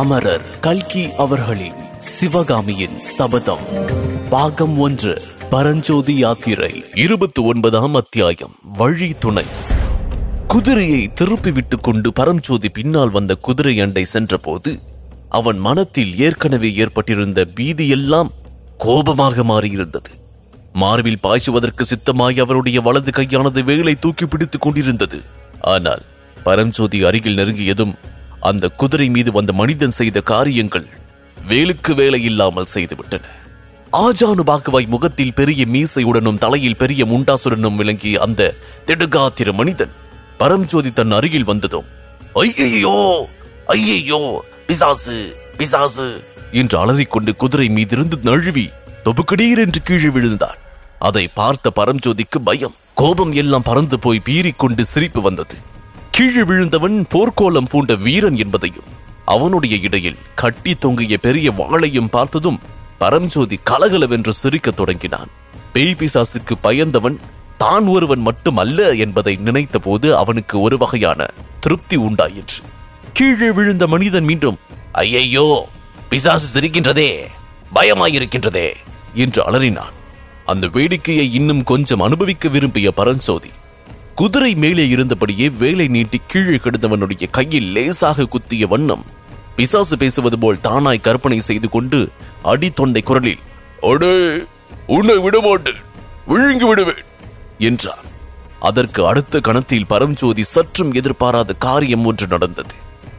அமரர் கல்கி அவர்களின் சிவகாமியின் சபதம். பாகம் ஒன்று பரஞ்சோதி யாத்திரை. இருபத்தி ஒன்பதாம் அத்தியாயம் வழி துணை. குதிரையை திருப்பி விட்டு கொண்டு பரஞ்சோதி பின்னால் வந்த குதிரை அண்டை சென்றபோது அவன் மனத்தில் ஏற்கனவே ஏற்பட்டிருந்த பீதியெல்லாம் கோபமாக மாறியிருந்தது. மார்பில் பாய்ச்சுவதற்கு சித்தமாய் அவருடைய வலது கையானது வேலை தூக்கி பிடித்துக் கொண்டிருந்தது. ஆனால் பரஞ்சோதி அருகில் நெருங்கியதும் அந்த குதிரை மீது வந்த மனிதன் செய்த காரியங்கள் வேலுக்கு வேலை இல்லாமல் செய்துவிட்டன. ஆஜானு பாக்குவாய் முகத்தில் பெரிய மீசையுடனும் தலையில் பெரிய முண்டாசுடனும் விளங்கிய அந்த திடுகாத்திர மனிதன் பரம்ஜோதி தன் அருகில் வந்ததும் ஐயையோ! ஐயையோ! பிசாசு! பிசாசு! என்று அலறிக்கொண்டு குதிரை மீதிருந்து நழுவி தொபுக்கடீர் என்று கீழே விழுந்தான். அதை பார்த்த பரம்ஜோதிக்கு பயம். கோபம் எல்லாம் பறந்து போய் பீறிக்கொண்டு சிரிப்பு வந்தது. கீழே விழுந்தவன் போர்க்கோலம் பூண்ட வீரன் என்பதையும் அவனுடைய இடையில் கட்டி தொங்கிய பெரிய வாளையும் பார்த்ததும் பரம்ஜோதி கலகலவென்று சிரிக்கத் தொடங்கினான். பேய் பிசாசுக்கு பயந்தவன் தான் ஒருவன் மட்டுமல்ல என்பதை நினைத்தபோது அவனுக்கு ஒரு வகையான திருப்தி உண்டாயிற்று. கீழே விழுந்த மனிதன் மீண்டும் ஐயையோ பிசாசு சிரிக்கின்றதே பயமாயிருக்கின்றதே என்று அலறினான். அந்த வேடிக்கையை இன்னும் கொஞ்சம் அனுபவிக்க விரும்பிய பரஞ்சோதி குதிரை மேலே இருந்தபடியே வேலை நீட்டி கீழே கிடந்தவனுடைய கையில் லேசாக குத்திய வண்ணம். பிசாசு பேசுவது போல் தானாய் கற்பனை செய்து கொண்டு அடி தொண்டை குரலில் அடே உன்னை விடமாட்டேன். விழுங்கி விடுவேன் என்றார். அதற்கு அடுத்த கணத்தில் பரம்ஜோதி சற்றும் எதிர்பாராத காரியம் ஒன்று நடந்தது.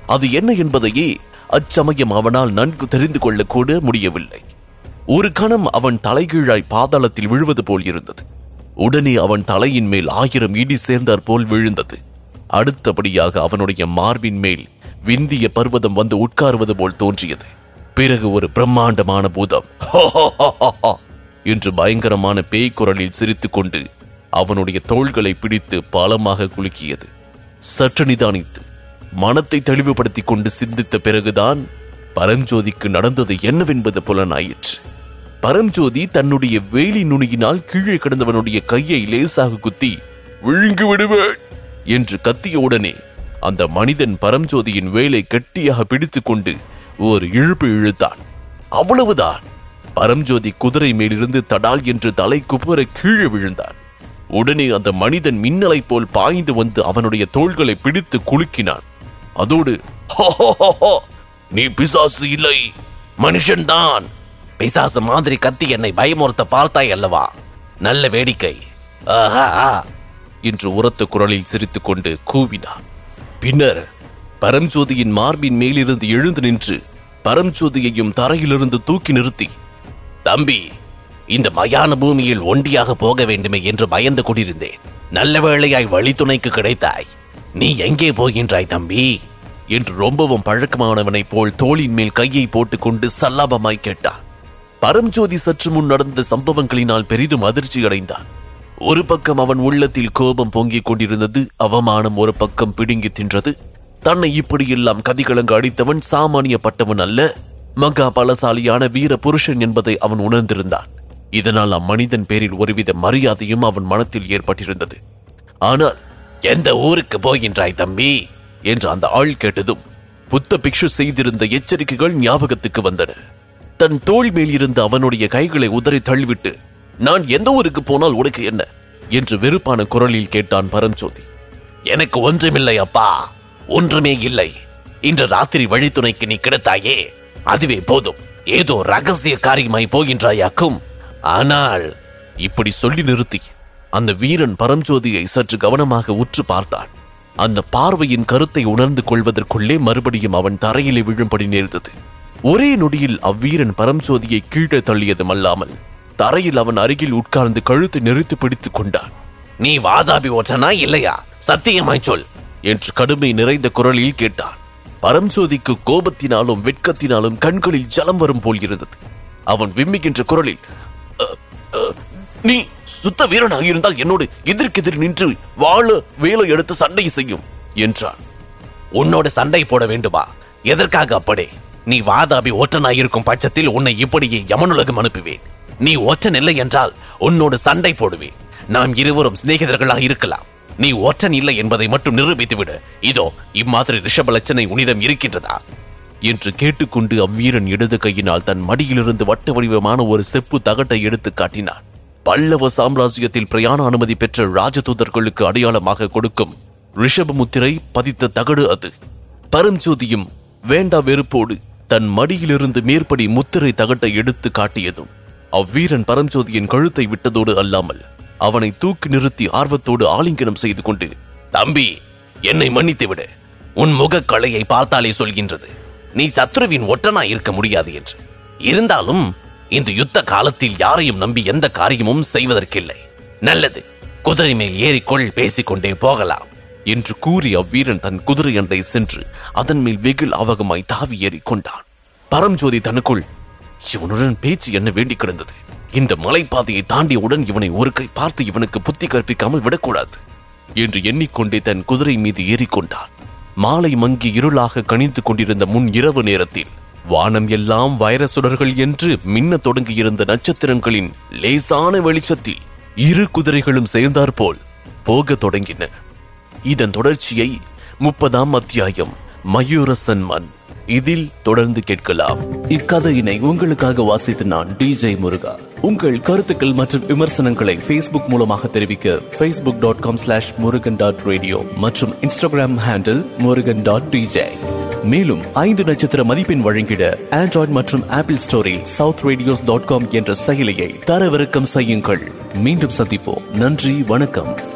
அது என்ன என்பதையே அச்சமயம் அவனால் நன்கு தெரிந்து கொள்ளக்கூட முடியவில்லை. ஒரு கணம் அவன் தலைகீழாய் பாதாளத்தில் விழுவது போல் இருந்தது. உடனே அவன் தலையின் மேல் ஆயிரம் இடி சேர்ந்தார் போல் விழுந்தது. அடுத்தபடியாக அவனுடைய மார்பின் மேல் விந்திய பர்வதம் வந்து உட்காருவது போல் தோன்றியது. பிறகு ஒரு பிரம்மாண்டமான பூதம் என்று பயங்கரமான பேய் குரலில் சிரித்துக்கொண்டு அவனுடைய தோள்களை பிடித்து பாலமாக குலுக்கியது. சற்று நிதானித்து மனத்தை தெளிவுபடுத்திக் கொண்டு சிந்தித்த பிறகுதான் பரஞ்சோதிக்கு நடந்தது என்னவென்பது புலனாயிற்று. பரஞ்சோதி தன்னுடைய வேலி நுனியினால் கீழே கிடந்தவனுடைய கையை லேசாக குத்தி விழுங்கி விடுவேன் என்று கத்தியவுடனே அந்த மனிதன் பரஞ்சோதியின் வேலை கெட்டியாக பிடித்து கொண்டு ஓர் இழுப்பு இழுத்தான். அவ்வளவுதான். பரம்ஜோதி குதிரை மேலிருந்து தடால் என்று தலை குப்புற கீழே விழுந்தான். உடனே அந்த மனிதன் மின்னலை போல் பாய்ந்து வந்து அவனுடைய தோள்களை பிடித்து குலுக்கினான். அதோடு நீ பிசாசு இல்லை மனுஷன்தான் பிசாசு மாதிரி கத்தி என்னை பயமுறுத்த பார்த்தாய் அல்லவா? நல்ல வேடிக்கை. ஆஹா. என்று உரத்த குரலில் சிரித்துக்கொண்டு கூவினான். பின்னர் பரம்ஜோதியின் மார்பின் மேலிருந்து எழுந்து நின்று பரம்ஜோதியையும் தரையிலிருந்து தூக்கி நிறுத்தி தம்பி இந்த மயான பூமியில் ஒண்டியாக போக வேண்டுமே என்று பயந்து கொண்டிருந்தேன். நல்ல வேளையாய் வழித்துணைக்கு கிடைத்தாய். நீ எங்கே போகின்றாய் தம்பி? என்று ரொம்பவும் பழக்கமானவனைப் போல் தோளின் மேல் கையை போட்டுக்கொண்டு சல்லாபமாய் கேட்டான். பரம்ஜோதி சற்று முன் நடந்த சம்பவங்களினால் பெரிதும் அதிர்ச்சி அடைந்தான் ஒரு பக்கம் அவன் உள்ளத்தில் கோபம் பொங்கிக் கொண்டிருந்தது அவமானம் ஒரு பக்கம் பிடுங்கி தின்றது. தன்னை இப்படியெல்லாம் கதிகலங்கு அடித்தவன் சாமானியப்பட்டவன் அல்ல. மகா பலசாலியான வீர புருஷன் என்பதை அவன் உணர்ந்திருந்தான். இதனால் அம்மனிதன் பேரில் ஒருவித மரியாதையும் அவன் மனத்தில் ஏற்பட்டிருந்தது. ஆனால் எந்த ஊருக்கு போகின்றாய் தம்பி? என்று அந்த ஆள் கேட்டதும் புத்த பிக்ஷு செய்திருந்த எச்சரிக்கைகள் ஞாபகத்துக்கு வந்தன. தன் தோல் மேல் இருந்த அவனுடைய கைகளை உதறி தள்ளிவிட்டு நான் எந்த ஊருக்கு போனால் உனக்கு என்ன? என்று வெறுப்பான குரலில் கேட்டான் பரஞ்சோதி. எனக்கு ஒன்றுமில்லை அப்பா ஒன்றுமே இல்லை. இன்று ராத்திரி வழித்துணைக்கு நீ கிடைத்தாயே அதுவே போதும். ஏதோ ரகசிய காரியமாய் போகின்றாயாக்கும். ஆனால் இப்படி சொல்லி நிறுத்தி அந்த வீரன் பரம்ஜோதியை சற்று கவனமாக உற்று பார்த்தான். அந்த பார்வையின் கருத்தை உணர்ந்து கொள்வதற்குள்ளே மறுபடியும் அவன் தரையிலே விழும்படி நேர்ந்தது. ஒரே நொடியில் அவ்வீரன் பரம்சோதியை கீழே தள்ளியதும் அல்லாமல் தரையில் அவன் அருகில் உட்கார்ந்து கழுத்து நெறித்து பிடித்துக் கொண்டான். நீ வாதாபி ஓட்டனா இல்லையா? சத்தியமாய் சொல் என்று கடுமை நிறைந்த குரலில் கேட்டான். பரம்சோதிக்கு கோபத்தினாலும் வெட்கத்தினாலும் கண்களில் ஜலம் வரும் போல் இருந்தது. அவன் விம்மிக்கின்ற குரலில் நீ சுத்த வீரனாக இருந்தால் என்னோடு எதிர்க்கெதிர் நின்று வாழ வேலை எடுத்து சண்டை செய்யும் என்றான். உன்னோட சண்டை போட வேண்டுமா? எதற்காக அப்படே? நீ வாதாபி ஒற்றனாயிருக்கும் பட்சத்தில் உன்னை இப்படியே யமனுலகம் அனுப்புவேன். நீ ஒற்றன் இல்லை என்றால் உன்னோடு சண்டை போடுவேன். நாம் இருவரும் சிநேகிதர்களாக இருக்கலாம். நீ ஒற்றன் இல்லை என்பதை மட்டும் நிரூபித்துவிடு. இதோ இம்மாதிரி ரிஷப லட்சணை உன்னிடம் இருக்கின்றதா? என்று கேட்டுக்கொண்டு அவ்வீரன் இடது கையினால் தன் மடியிலிருந்து வட்ட வடிவமான ஒரு செப்பு தகட்டை எடுத்து காட்டினான். பல்லவ சாம்ராஜ்யத்தில் பிரயாண அனுமதி பெற்ற ராஜதூதர்களுக்கு அடையாளமாக கொடுக்கும் ரிஷப முத்திரை பதித்த தகடு அது. பரஞ்சோதியும் வேண்டா வெறுப்போடு தன் மடியிலிருந்து மேற்படி முத்திரை தகட்டை எடுத்து காட்டியதும் அவ்வீரன் பரஞ்சோதியின் கழுத்தை விட்டதோடு அல்லாமல் அவனை தூக்கி நிறுத்தி ஆர்வத்தோடு ஆலிங்கனம் செய்து கொண்டு தம்பி என்னை மன்னித்து விடு. உன் முகக் கலையை பார்த்தாலே சொல்கின்றது. நீ சத்ருவின் ஒற்றனா இருக்க முடியாது என்று. இருந்தாலும் இந்த யுத்த காலத்தில் யாரையும் நம்பி எந்த காரியமும் செய்வதற்கில்லை. நல்லது. குதிரை மேல் ஏறிக்கொள் பேசிக்கொண்டே போகலாம். என்று கூறி அவ்வீரன் தன் குதிரை அண்டை சென்று அதன் மேல் வெகு அவகமாய் தாவி ஏறி கொண்டான். பரம்ஜோதி தனக்குள் இவனுடன் பேச்சு என்ன வேண்டி கிடந்தது? இந்த மலைப்பாதையை தாண்டியவுடன் இவனை ஒரு கை பார்த்து இவனுக்கு புத்தி கற்பிக்காமல் விடக்கூடாது என்று எண்ணிக்கொண்டே தன் குதிரை மீது ஏறிக்கொண்டான் மாலை மங்கி இருளாக கணிந்து கொண்டிருந்த முன் இரவு நேரத்தில் வானம் எல்லாம் வைரசுடர்கள் என்று மின்னத் தொடங்கியிருந்த நட்சத்திரங்களின் லேசான வெளிச்சத்தில் இரு குதிரைகளும் சேர்ந்தாற்போல் போகத் தொடங்கின. இதன் தொடர்ச்சியை முப்பதாம் அத்தியாயம் மயூரசன் மண் இதில் தொடர்ந்து கேட்கலாம். இக்கதையினை உங்களுக்காக வாசித்து நான் டிஜே முருகா. உங்கள் கருத்துக்கள் மற்றும் விமர்சனங்களை ஃபேஸ்புக் மூலமாக தெரிவிக்க Facebook dot com slash Murugan dot radio மற்றும் Instagram handle Murugan dot DJ மேலும் ஐந்து நட்சத்திர மதிப்பெண் வழங்கிட ஆண்ட்ராய்டு மற்றும் ஆப்பிள் ஸ்டோரில் சவுத் ரேடியோஸ் டாட் காம் என்ற செயலியை தரவிறக்கம் செய்யுங்கள். மீண்டும் சந்திப்போம். நன்றி வணக்கம்.